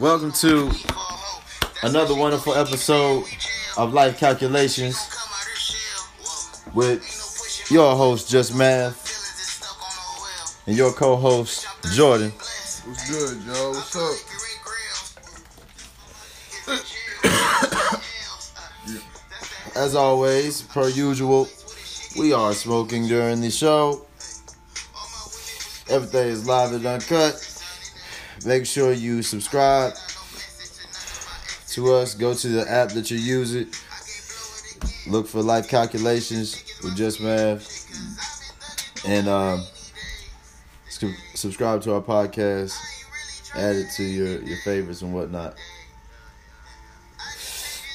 Welcome to another wonderful episode of Life Calculations with your host, Just Math, and your co host, Jordan. What's good, Joe? What's up? As always, per usual, we are smoking during the show. Everything is live and uncut. Make sure you subscribe to us. Go to the app that you use it. Look for life calculations with Just Math. And um, sub- subscribe to our podcast. Add it to your, your favorites and whatnot.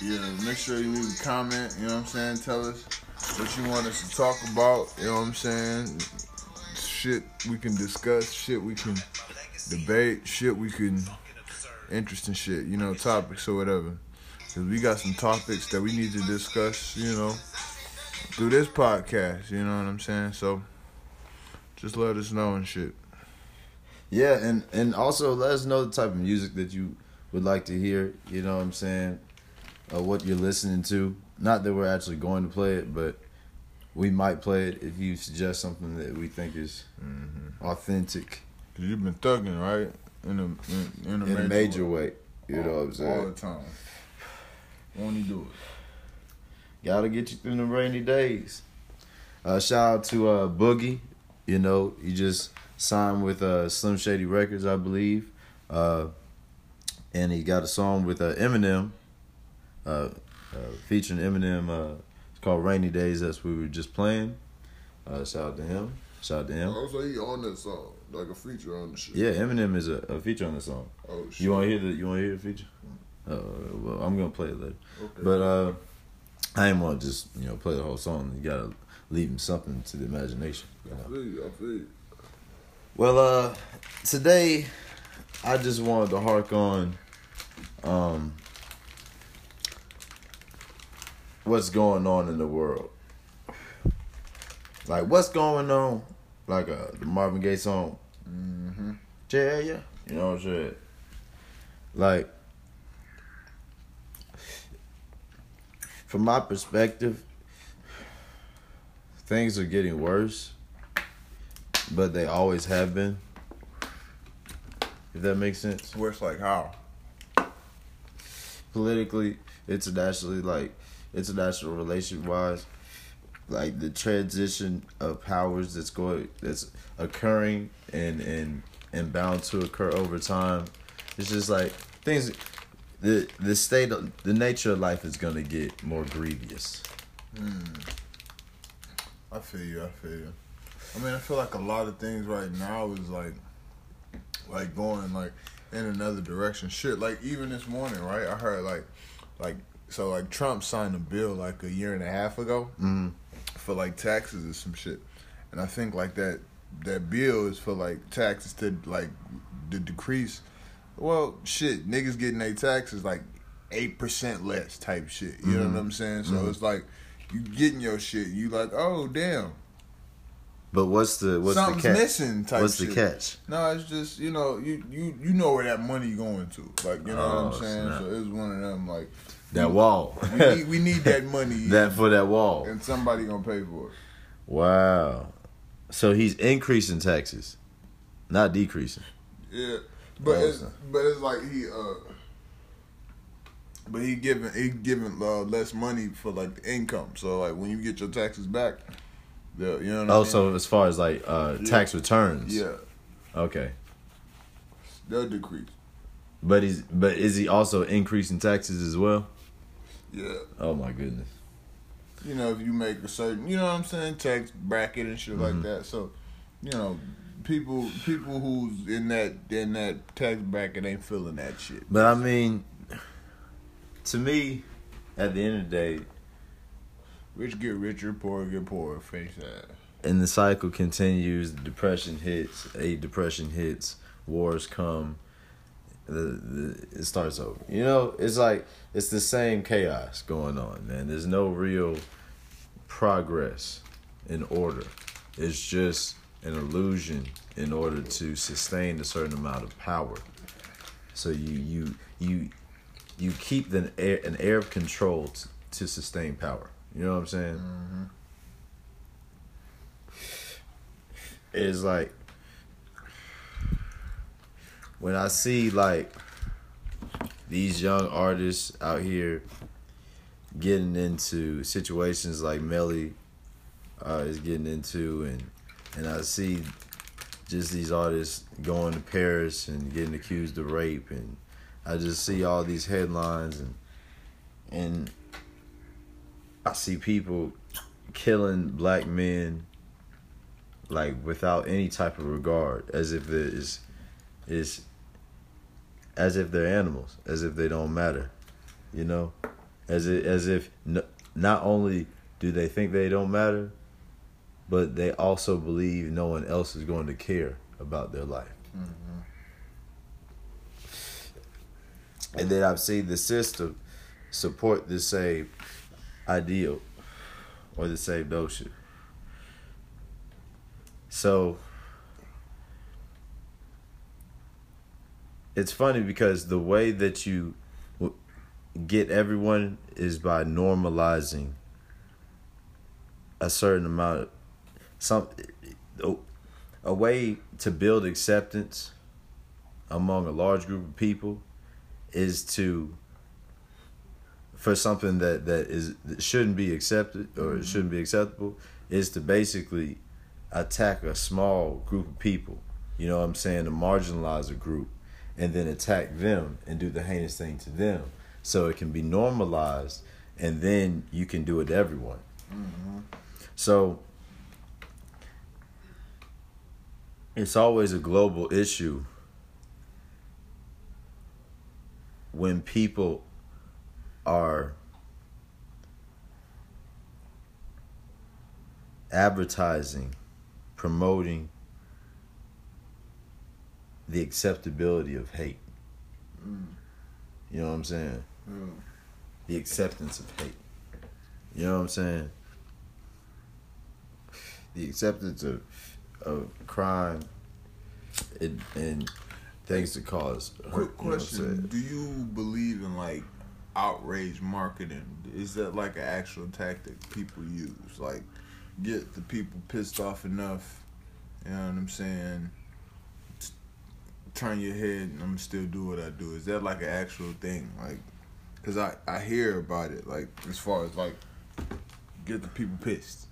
Yeah, make sure you leave a comment, you know what I'm saying? Tell us what you want us to talk about, you know what I'm saying? Shit we can discuss, shit we can debate, shit we can interesting shit, you know, topics or whatever. Cause we got some topics that we need to discuss, you know, through this podcast, you know what I'm saying? So just let us know and shit. Yeah, and, and also let us know the type of music that you would like to hear, you know what I'm saying? Uh, what you're listening to. Not that we're actually going to play it, but we might play it if you suggest something that we think is Mm-hmm. authentic Cause you've been thugging, right? In a in, in a in major, major way. way. You know what I'm saying? All the time. Won't he do it? Gotta get you through the rainy days. Uh, shout out to uh, Boogie. You know, he just signed with uh, Slim Shady Records, I believe. Uh, and he got a song with uh, Eminem, uh, uh, featuring Eminem. Uh, it's called Rainy Days. That's what we were just playing. Uh, shout out to him. Shout out to him. Also, he on that song, like a feature on the shit. Yeah, Eminem is a, a feature on the song. Oh shit. You want to hear the You want to hear the feature? Uh, well, I'm gonna play it later. Okay. But uh, I ain't want to just you know play the whole song. You gotta leave him something to the imagination. You I know? feel you. I feel you. Well, uh, today I just wanted to hark on um what's going on in the world. Like what's going on? Like a the Marvin Gaye song, Mm-hmm. yeah, yeah. You know what I'm saying? Like, from my perspective, things are getting worse, but they always have been. If that makes sense. Worse, like how? Politically, internationally, like international relation wise, like the transition of powers that's going that's occurring and and and bound to occur over time. It's just like things the the state of the nature of life is gonna get more grievous. I feel you. I feel you. I mean, I feel like a lot of things right now is like, like going like in another direction. Shit, like even this morning, right? I heard like, like so like Trump signed a bill like a year and a half ago Mm. For like taxes or some shit, and I think like that that bill is for like taxes to like the decrease. Well, shit, niggas getting their taxes like eight percent less type shit. You know what mm-hmm. I'm saying? So mm-hmm. it's like you getting your shit. You like, oh damn, But what's the what's something's the catch? missing. Type What's shit. the catch? No, it's just you know you you you know where that money going to. Like you know Oh, what I'm oh, saying. snap. So it's one of them like That wall. we need, we need that money that for that wall. and somebody gonna pay for it. Wow. So he's increasing taxes, not decreasing. Yeah, but it's so- but it's like he uh, but he giving he giving uh, less money for like the income. So like when you get your taxes back, the you know what I Oh, mean? so as far as like uh, Yeah. tax returns. yeah, Okay. they'll decrease. But he's but is he also increasing taxes as well? Yeah, Oh my goodness. you know if you make a certain you know what I'm saying tax bracket and shit Mm-hmm. like that. So you know people people who's in that in that tax bracket ain't feeling that shit. But I mean, to me, at the end of the day, Rich get richer, poor get poorer. Face that. and the cycle continues. Depression hits. A depression hits. Wars come. The, the it starts over. You know, it's like it's the same chaos going on, man. There's no real progress in order. It's just an illusion in order to sustain a certain amount of power. So you you you you keep an air an air of control t- to sustain power. You know what I'm saying? Mm-hmm. It's like when I see like these young artists out here getting into situations like Melly uh, is getting into, and and I see just these artists going to Paris and getting accused of rape, and I just see all these headlines, and and I see people killing black men like without any type of regard, as if it is is as if they're animals, as if they don't matter, you know, as if, as if n- not only do they think they don't matter, but they also believe no one else is going to care about their life. Mm-hmm. And then I've seen the system support the same ideal or the same notion. So it's funny because the way that you get everyone is by normalizing a certain amount of some a, way to build acceptance among a large group of people is to for something that that is that shouldn't be accepted or it shouldn't be acceptable is to basically attack a small group of people. You know what i'm saying? To marginalize a group and then attack them and do the heinous thing to them. So it can be normalized and then you can do it to everyone. Mm-hmm. So it's always a global issue when people are advertising, promoting the acceptability of hate. You know what I'm saying? Mm. The acceptance of hate. You know what I'm saying? The acceptance of of crime and, and things that cause. Quick you know question. Do you believe in like outrage marketing? Is that like an actual tactic people use? Like, get the people pissed off enough. You know what I'm saying? Turn your head, and I'm still do what I do. Is that like an actual thing? Like, cause I I hear about it. Like as far as like get the people pissed.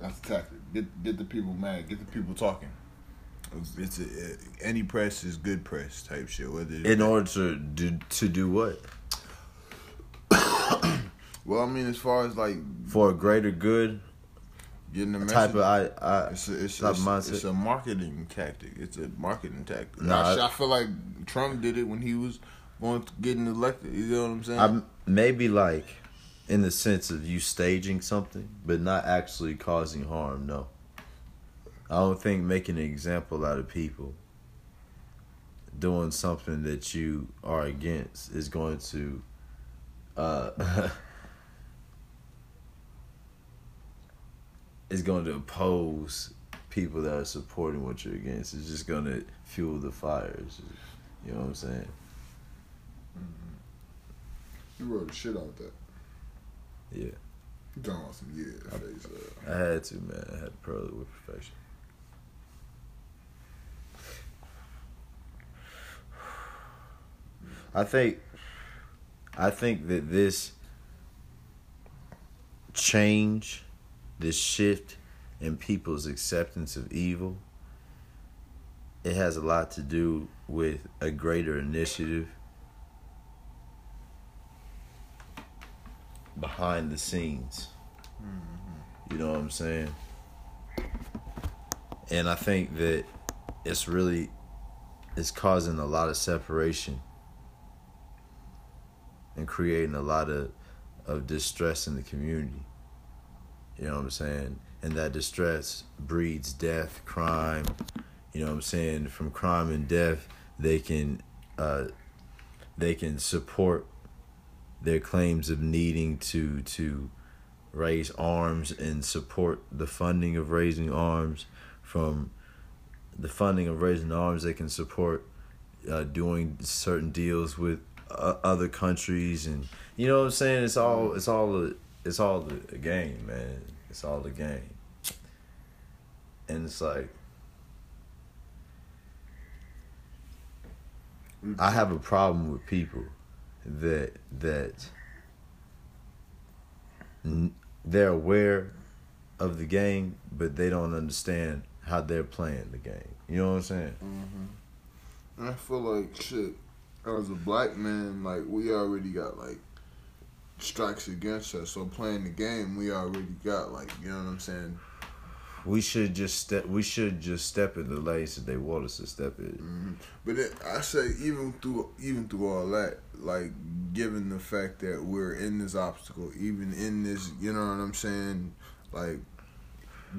That's the tactic. Get get the people mad. Get the people talking. It's a, any press is good press type shit. Whether In order to do to do what? well, I mean, as far as like For a greater good getting the type of I, I it's a, it's, it's, it's a marketing tactic. It's a marketing tactic. Nah, I, I- I feel like Trump did it when he was going to getting elected. You know what I'm saying? I'm maybe like in the sense of you staging something, but not actually causing harm. No, I don't think making an example out of people doing something that you are against is going to. Uh, is going to oppose people that are supporting what you're against. It's just going to fuel the fires. You know what I'm saying? you wrote shit out that. Yeah. You talking about some yeah face uh, I had to, man. I had to pearl it with perfection. I think, I think that this change, this shift in people's acceptance of evil, it has a lot to do with a greater initiative behind the scenes. You know what I'm saying? And I think that it's really it's causing a lot of separation and creating a lot of of distress in the community. You know what I'm saying? And that distress breeds death, crime. You know what I'm saying? From crime and death, they can uh, they can support their claims of needing to to raise arms and support the funding of raising arms from the funding of raising arms they can support uh, doing certain deals with uh, other countries, and you know what I'm saying. It's all it's all a, it's all the game, man. It's all the game, and it's like I have a problem with people that that they're aware of the game, but they don't understand how they're playing the game. You know what I'm saying? Mm-hmm. I feel like shit. As a black man, like we already got like strikes against us. So playing the game, we already got like you know what I'm saying. We should just step. We should just step in the lanes that they want us to step in. hmm But it, I say even through even through all that, like given the fact that we're in this obstacle, even in this, you know what I'm saying, like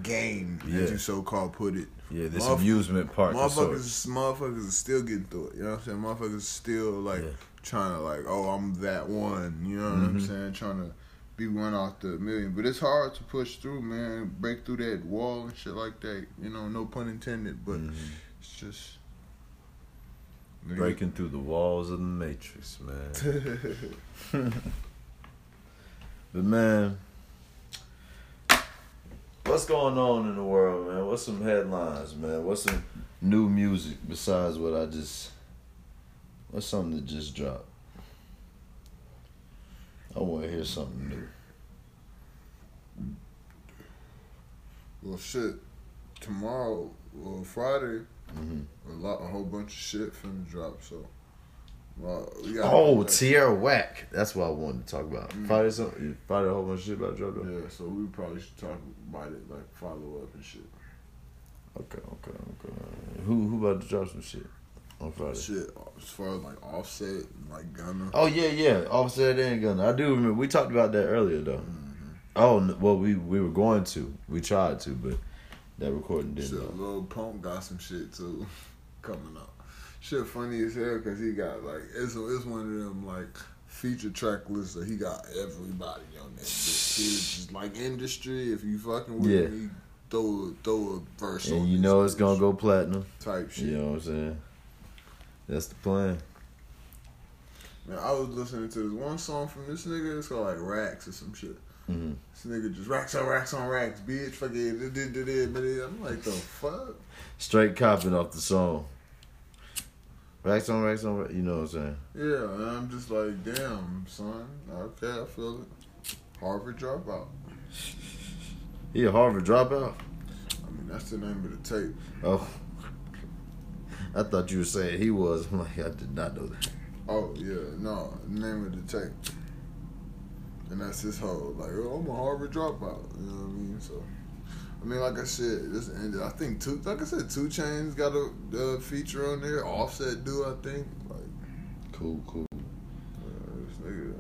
game, Yeah. as you so called put it. Yeah, this amusement park. Motherfuckers, motherfuckers are still getting through it. You know what I'm saying? Motherfuckers still like Yeah. Trying to like, oh, I'm that one. You know what I'm Mhm. saying? Trying to be one off the million, but it's hard to push through, man. Break through that wall and shit like that. You know, no pun intended, but Mhm. it's just breaking through the walls of the matrix, man. But man, what's going on in the world, man? What's some headlines, man? What's some new music besides what I just? What's something that just dropped? I want to hear something new. well, shit. Tomorrow, well, Friday, hmm a lot, a whole bunch of shit finna drop. So, well, we Oh, Tierra Whack. That's what I wanted to talk about. Mm. Friday, some, Friday, a whole bunch of shit about drop. Yeah, so we probably should talk about it, like follow up and shit. Okay, okay, okay. Who who about to drop some shit on Friday? Shit, as far as like Offset, and, like Gunna. Oh yeah, yeah. Offset and Gunna. I do remember. We talked about that earlier though. Mhm. Oh well, we we were going to. We tried to, but that recording didn't. go. Lil Pump got some shit too coming up. Shit funny as hell because he got like it's it's one of them like feature track lists that he got everybody on that shit. Was just like industry. If you fucking with Yeah. he throw a, throw a verse on And you know it's gonna go platinum. type shit. You know what I'm saying? That's the plan. Man, I was listening to this one song from this nigga. It's called like Racks or some shit. hmm This nigga just racks on racks on racks, bitch. Fuck it, did did did did. I'm like the fuck. Straight copping off the song. Racks on racks on. Racks, you know what I'm saying? Yeah, and I'm just like, damn, son. Okay, I feel it. Harvard dropout. He a Harvard dropout. I mean, that's the name of the tape. Oh, I thought you were saying he was. I'm like, I did not know that. Oh yeah, no, name of the tape. And that's his whole like, oh, I'm a Harvard dropout. You know what I mean? So, I mean, like I said, this ended. I think two, like I said, 2 Chainz got a uh, feature on there. Offset do, I think. Like, Cool, cool. uh, nigga.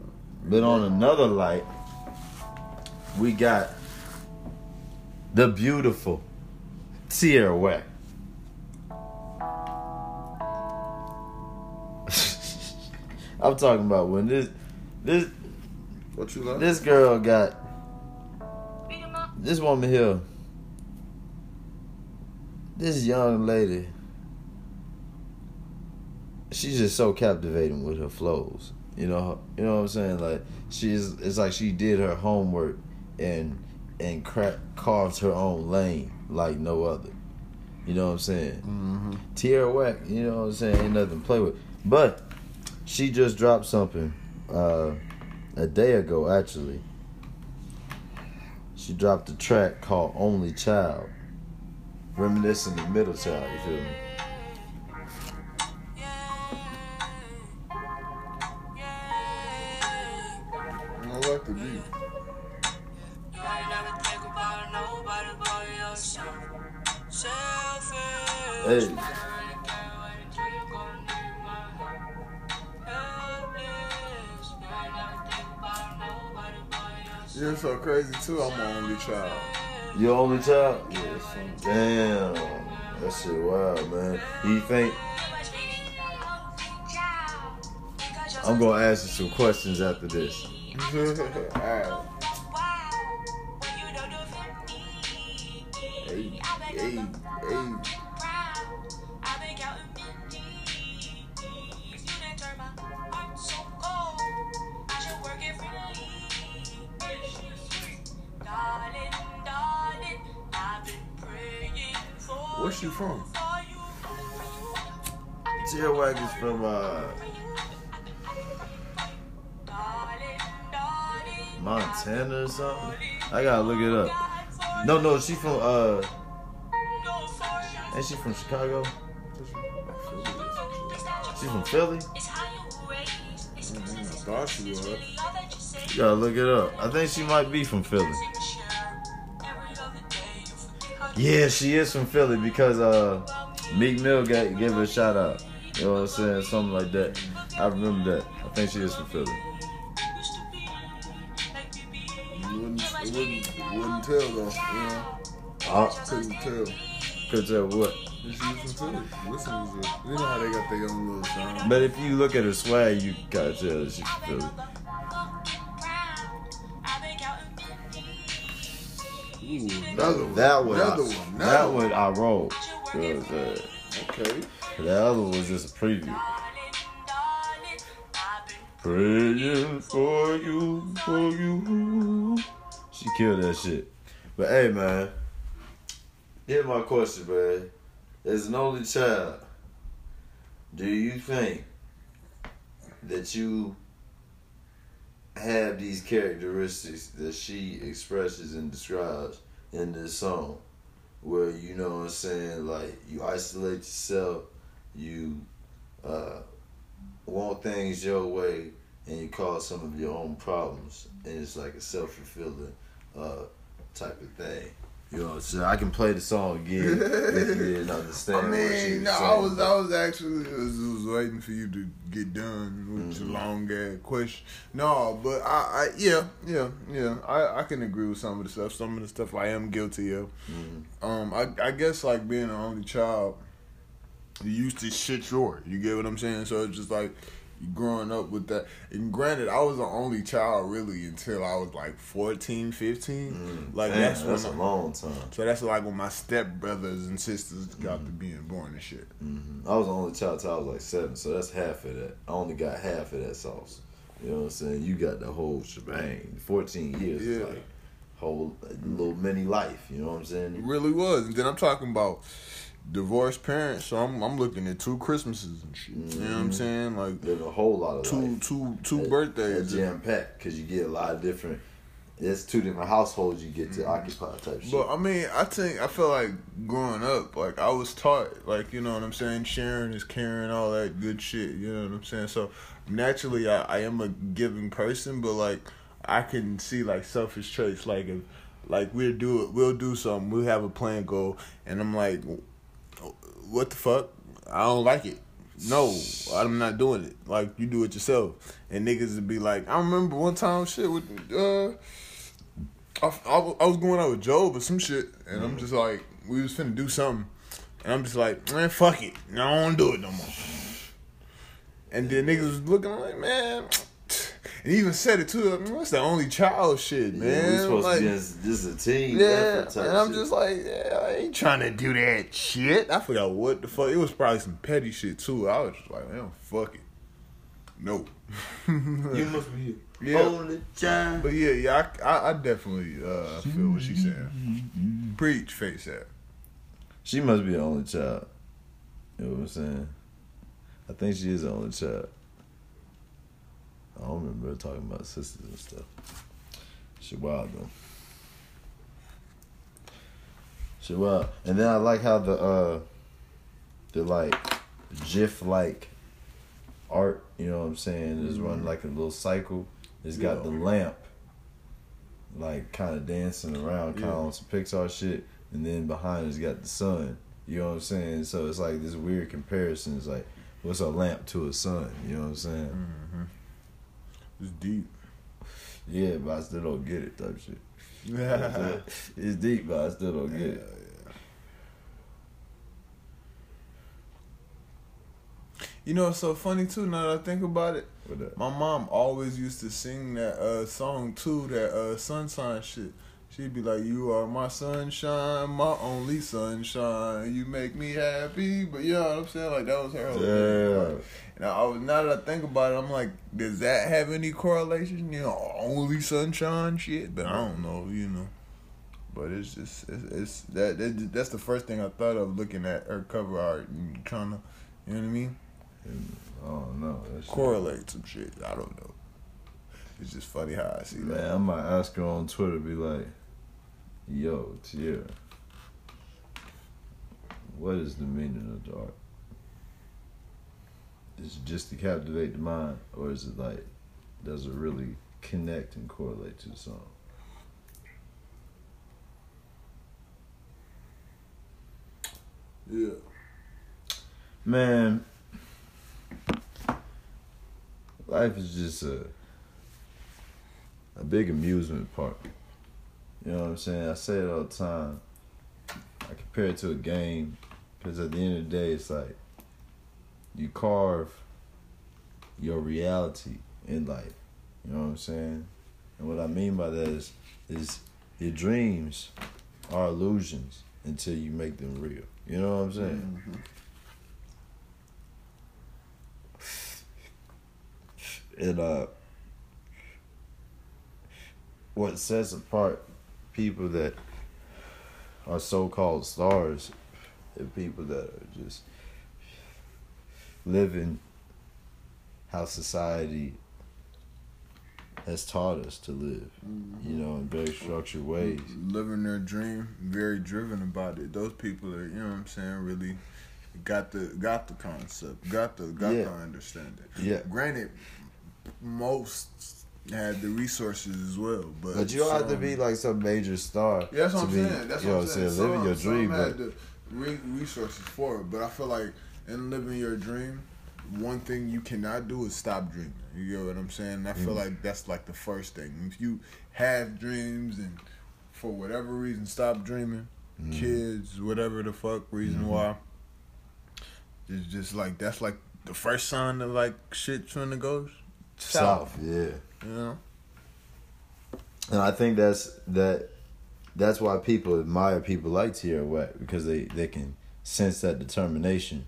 But on another light, we got the beautiful Tierra Whack. I'm talking about when this this What you like? this girl got this woman here. This young lady. She's just so captivating with her flows. You know, you know what I'm saying? Like she's it's like she did her homework and and cra- carved her own lane like no other. You know what I'm saying? Mm-hmm. Tierra Whack, you know what I'm saying? Ain't nothing to play with. But she just dropped something uh, a day ago, actually. She dropped a track called Only Child, reminiscent of Middle Child, you feel me? Hey, crazy too. I'm an only child. your only child? Son. Damn, that shit wild, man. You think I'm gonna ask you some questions after this? Alright. Hey, Where's she from? Tierra Whack is from uh, Montana or something. I gotta look it up. No, no, she from uh, ain't she from Chicago? She from Philly. Mm, I thought she was. You gotta look it up. I think she might be from Philly. Yeah, she is from Philly because uh, Meek Mill got gave her a shout out. You know what I'm saying? Something like that. I remember that. I think she is from Philly. You wouldn't, it wouldn't, wouldn't tell though. You know, Oh, couldn't tell. could tell what. She was from Philly. Listen to this. You know how they got their own little sound. But if you look at her swag, you gotta tell that she's from Philly. Ooh, another one. That one, Another I, one. that Another one I rolled. You know what I'm saying? Okay. The other one was just a preview. Praying for you, for you. She killed that shit. But hey, man, here's my question, man. As an only child, do you think that you have these characteristics that she expresses and describes in this song? Where you know what I'm saying, like you isolate yourself, you uh, want things your way, and you cause some of your own problems, and it's like a self fulfilling uh, type of thing. You know what I'm saying? I can play the song again if you didn't understand. I mean, no, I was, I was actually was, was waiting for you to get done with Mm-hmm. your long ass question. No, but I, I, yeah, yeah, yeah, I, I can agree with some of the stuff. Some of the stuff I am guilty of. Mm-hmm. Um, I, I guess like being an only child, you used to shit short. You get what I'm saying? So it's just like growing up with that. And granted, I was the only child really until I was like 14, 15. Like Mm. Damn, that's that's I- a long time. so that's like when my step brothers and sisters got to being born and shit. I was the only child till I was like seven, so that's half of that. I only got half of that sauce. You know what I'm saying? You got the whole shebang. 14 years is Yeah. like whole little mini life. You know what I'm saying? It really was. And then I'm talking about divorced parents, so I'm I'm looking at two Christmases and shit. You know what I'm mm-hmm. saying? Like There's a whole lot of two life. two two That- birthdays. jam packed because you get a lot of different. It's two different households you get to mm-hmm. occupy type shit. But I mean, I think I feel like growing up, like I was taught, like you know what I'm saying, sharing is caring, all that good shit. You know what I'm saying. So naturally, I, I am a giving person, but like I can see like selfish traits, like if like we'll do it, we'll do something, we'll have a plan goal, and I'm like, what the fuck? I don't like it. No, I'm not doing it. Like you do it yourself, and niggas would be like, I remember one time shit with uh. I, I, I was going out with Job or some shit, and I'm just like, we was finna do something, and I'm just like, man, fuck it, I don't do it no more. And then niggas was looking like, man, and he even said it too. Like, man, that's the only child shit, yeah, man. we supposed like, to be this, is a team yeah, and I'm shit. just like, yeah, I ain't trying to do that shit. I forgot what the fuck. It was probably some petty shit too. I was just like, man, fuck it. No. you must be Yeah. only child. But yeah, yeah, I, I, I definitely uh, feel what she's saying. Preach, face that. She must be the only child. You know what I'm saying? I think she is the only child. I don't remember talking about sisters and stuff. She wild though. She wild. And then I like how the uh the like GIF like art, you know what I'm saying, is running like a little cycle. It's got the lamp like kind of dancing around, kind of Yeah. on some Pixar shit, and then behind it's got the sun. You know what I'm saying? So it's like this weird comparison. It's like, what's a lamp to a sun? You know what I'm saying? It's deep. Yeah, but I still don't get it, type shit. You know what I'm saying? it's deep, but I still don't get it. You know, it's so funny too. Now that I think about it, my mom always used to sing that uh, song too, that uh, sunshine shit. She'd be like, "You are my sunshine, my only sunshine. You make me happy." But you know what I'm saying? Like that was her. whole thing. Yeah. Now, I was, now that I think about it, I'm like, does that have any correlation? You know, only sunshine shit. But I don't know. You know. but it's just it's, it's that, that that's the first thing I thought of looking at her cover art and trying to, you know what I mean? I don't know. That shit- Correlate some shit. I don't know. It's just funny how I see Man, that. I might ask her on Twitter, be like, "Yo, Tierra, what is the meaning of the art? Is it just to captivate the mind, or is it like, does it really connect and correlate to the song?" Yeah. Man, life is just a a big amusement park. You know what I'm saying? I say it all the time. I compare it to a game because at the end of the day, it's like you carve your reality in life. You know what I'm saying? And what I mean by that is, is your dreams are illusions until you make them real. You know what I'm saying? And uh, what sets apart people that are so-called stars and people that are just living how society has taught us to live, mm-hmm. you know, in very structured ways. Living their dream, very driven about it. Those people are, you know what I'm saying, really got the got the concept, got the got Yeah. the understanding. Yeah. Granted, most had the resources as well, but But you don't have to be like some major star. Yeah, that's what I'm be, saying. That's what I'm saying. Living Some- your some dream, had but the re- resources for it, but I feel like in living your dream, one thing you cannot do is stop dreaming. You get what I'm saying? I Mm. feel like that's like the first thing. If you have dreams and for whatever reason stop dreaming, Mm. kids, whatever the fuck reason Mm-hmm. why, it's just like that's like the first sign of like shit trying to go south. south, yeah. You know? And I think that's that. That's why people admire people like Tierra Whack because they they can sense that determination,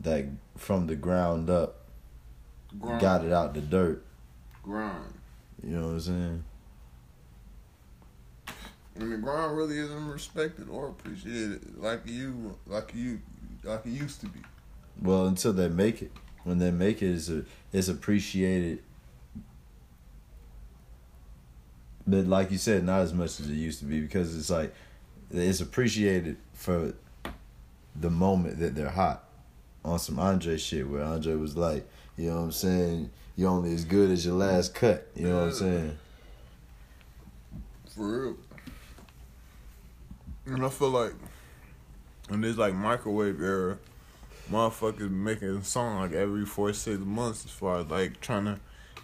that from the ground up Grind. got it out the dirt. Grind. You know what I'm saying? And the grind really isn't respected or appreciated like you like you like it used to be. Well, until they make it. When they make it, it's, a, it's appreciated. But like you said, not as much as it used to be because it's like it's appreciated for the moment that they're hot. On some Andre shit where Andre was like, you know what I'm saying, you're only as good as your last cut. You know what I'm saying? For real. And I feel like in this like microwave era, motherfuckers making a song like every four six months as far as like trying to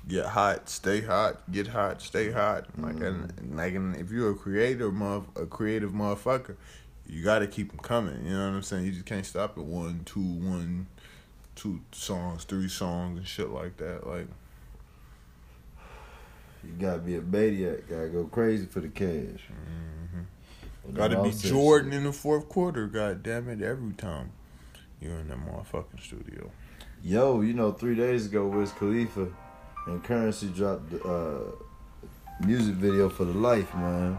get hot, stay hot, get hot, stay hot. Like and, mm. and like and if you're a creative mother, a creative motherfucker, you got to keep them coming. You know what I'm saying? You just can't stop at one, two, one, two songs, three songs and shit like that. Like You gotta be a maniac, gotta go crazy for the cash. But Got to be Jordan in the fourth quarter. God damn it! Every time you're in that motherfucking studio. Yo, you know, three days ago, Wiz Khalifa and Currency dropped the uh, music video for the life, man.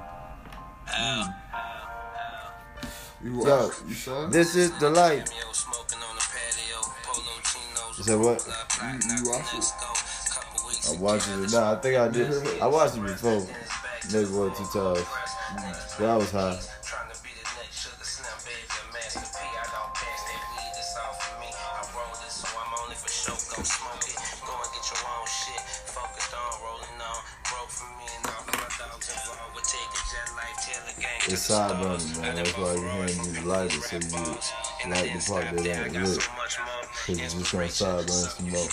You, Yo, watched- you saw? This is the life. You said what? You, you watched it? I watched it. Nah, I think I did. I watched it before. Maybe one or two times. But I was high. It's sideburning, man. That's why you hand me the lighter so you light the part that ain't lit. Cause more.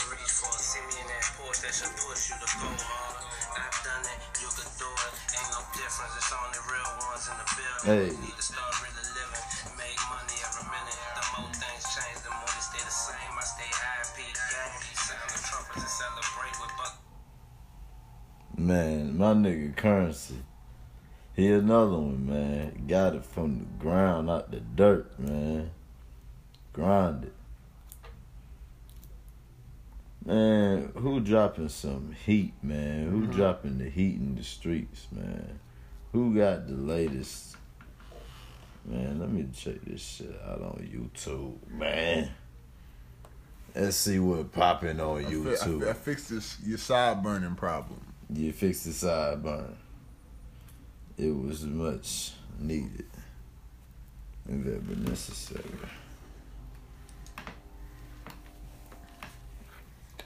Hey. Man, my nigga Currency. He another one, man. Got it from the ground, not the dirt, man. Grind it. Man, who dropping some heat, man? Who mm-hmm. dropping the heat in the streets, man? Who got the latest? Man, let me check this shit out on YouTube, man. Let's see what popping on I, fi- I, YouTube. fi- I fixed this your side burning problem. You fixed the sideburn. It was much needed and very necessary.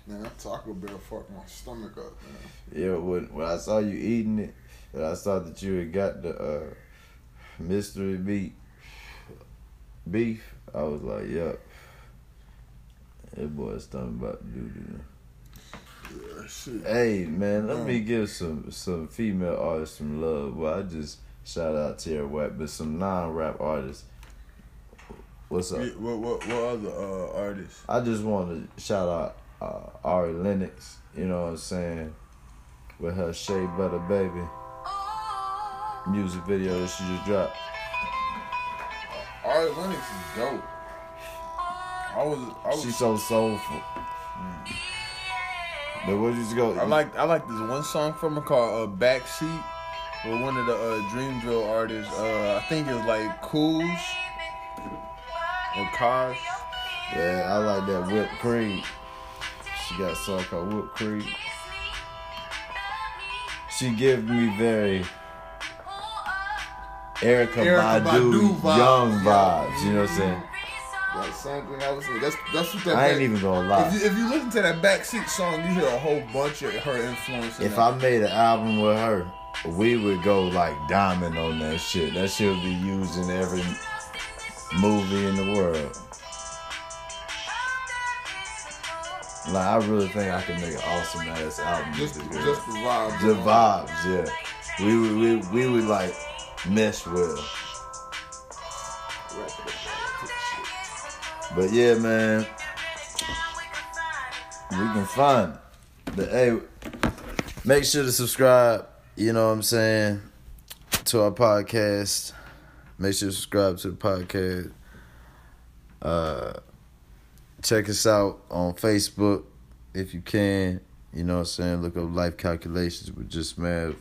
Man, that Taco Bell fucked my stomach up, man. Yeah, when when I saw you eating it, and I saw that you had got the uh, mystery meat beef, I was like, "Yup, that boy's stomach about to do this." Hey man, let me give some some female artists some love. Well, I just shout out Tierra Whack, but some non rap artists. What's up? What, what, what other uh, artists? I just want to shout out uh, Ari Lennox. You know what I'm saying? With her Shea Butter Baby music video that she just dropped. Ari Lennox is dope. I was, I was, She's so soulful. But where you go? I like, I like this one song from her called uh, "Backseat" with one of the uh, Dreamville artists. Uh, I think it was like Cools or Cars. Yeah, I like that whipped cream. She got a song called Whipped Cream. She gives me very Erica, Erykah Badu, Badu vibes. young vibes. You know what I'm saying? Like thing I was. That's that's what that. I ain't even gonna If lie. you, if you listen to that backseat song, you hear a whole bunch of her influence. in If that. I made an album with her, we would go like diamond on that shit. That shit would be used in every movie in the world. Like I really think I could make an awesome ass album. just this just the vibe. The vibes, yeah. We would we, we would like mesh well. But yeah, man, we can find. But hey, make sure to subscribe. You know what I'm saying to our podcast. Make sure to subscribe to the podcast. Uh, check us out on Facebook if you can. You know what I'm saying? Look up Life Calculations with Just Mav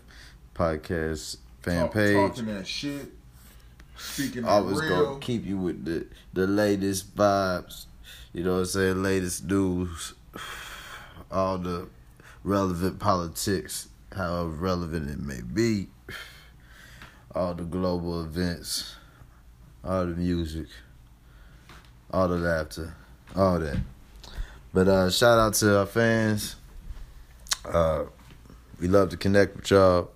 podcast fan Talk- page. Talking that shit. Speaking was of gonna keep you with the the latest vibes. You know what I'm saying? Latest news. All the relevant politics, however relevant it may be. All the global events. All the music. All the laughter. All that. But uh shout out to our fans. Uh we love to connect with y'all.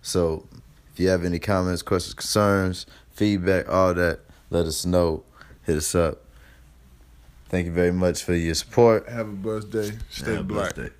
So if you have any comments, questions, concerns, feedback, all that, let us know. Hit us up. Thank you very much for your support. Have a blessed day. Stay Have a blessed black. day.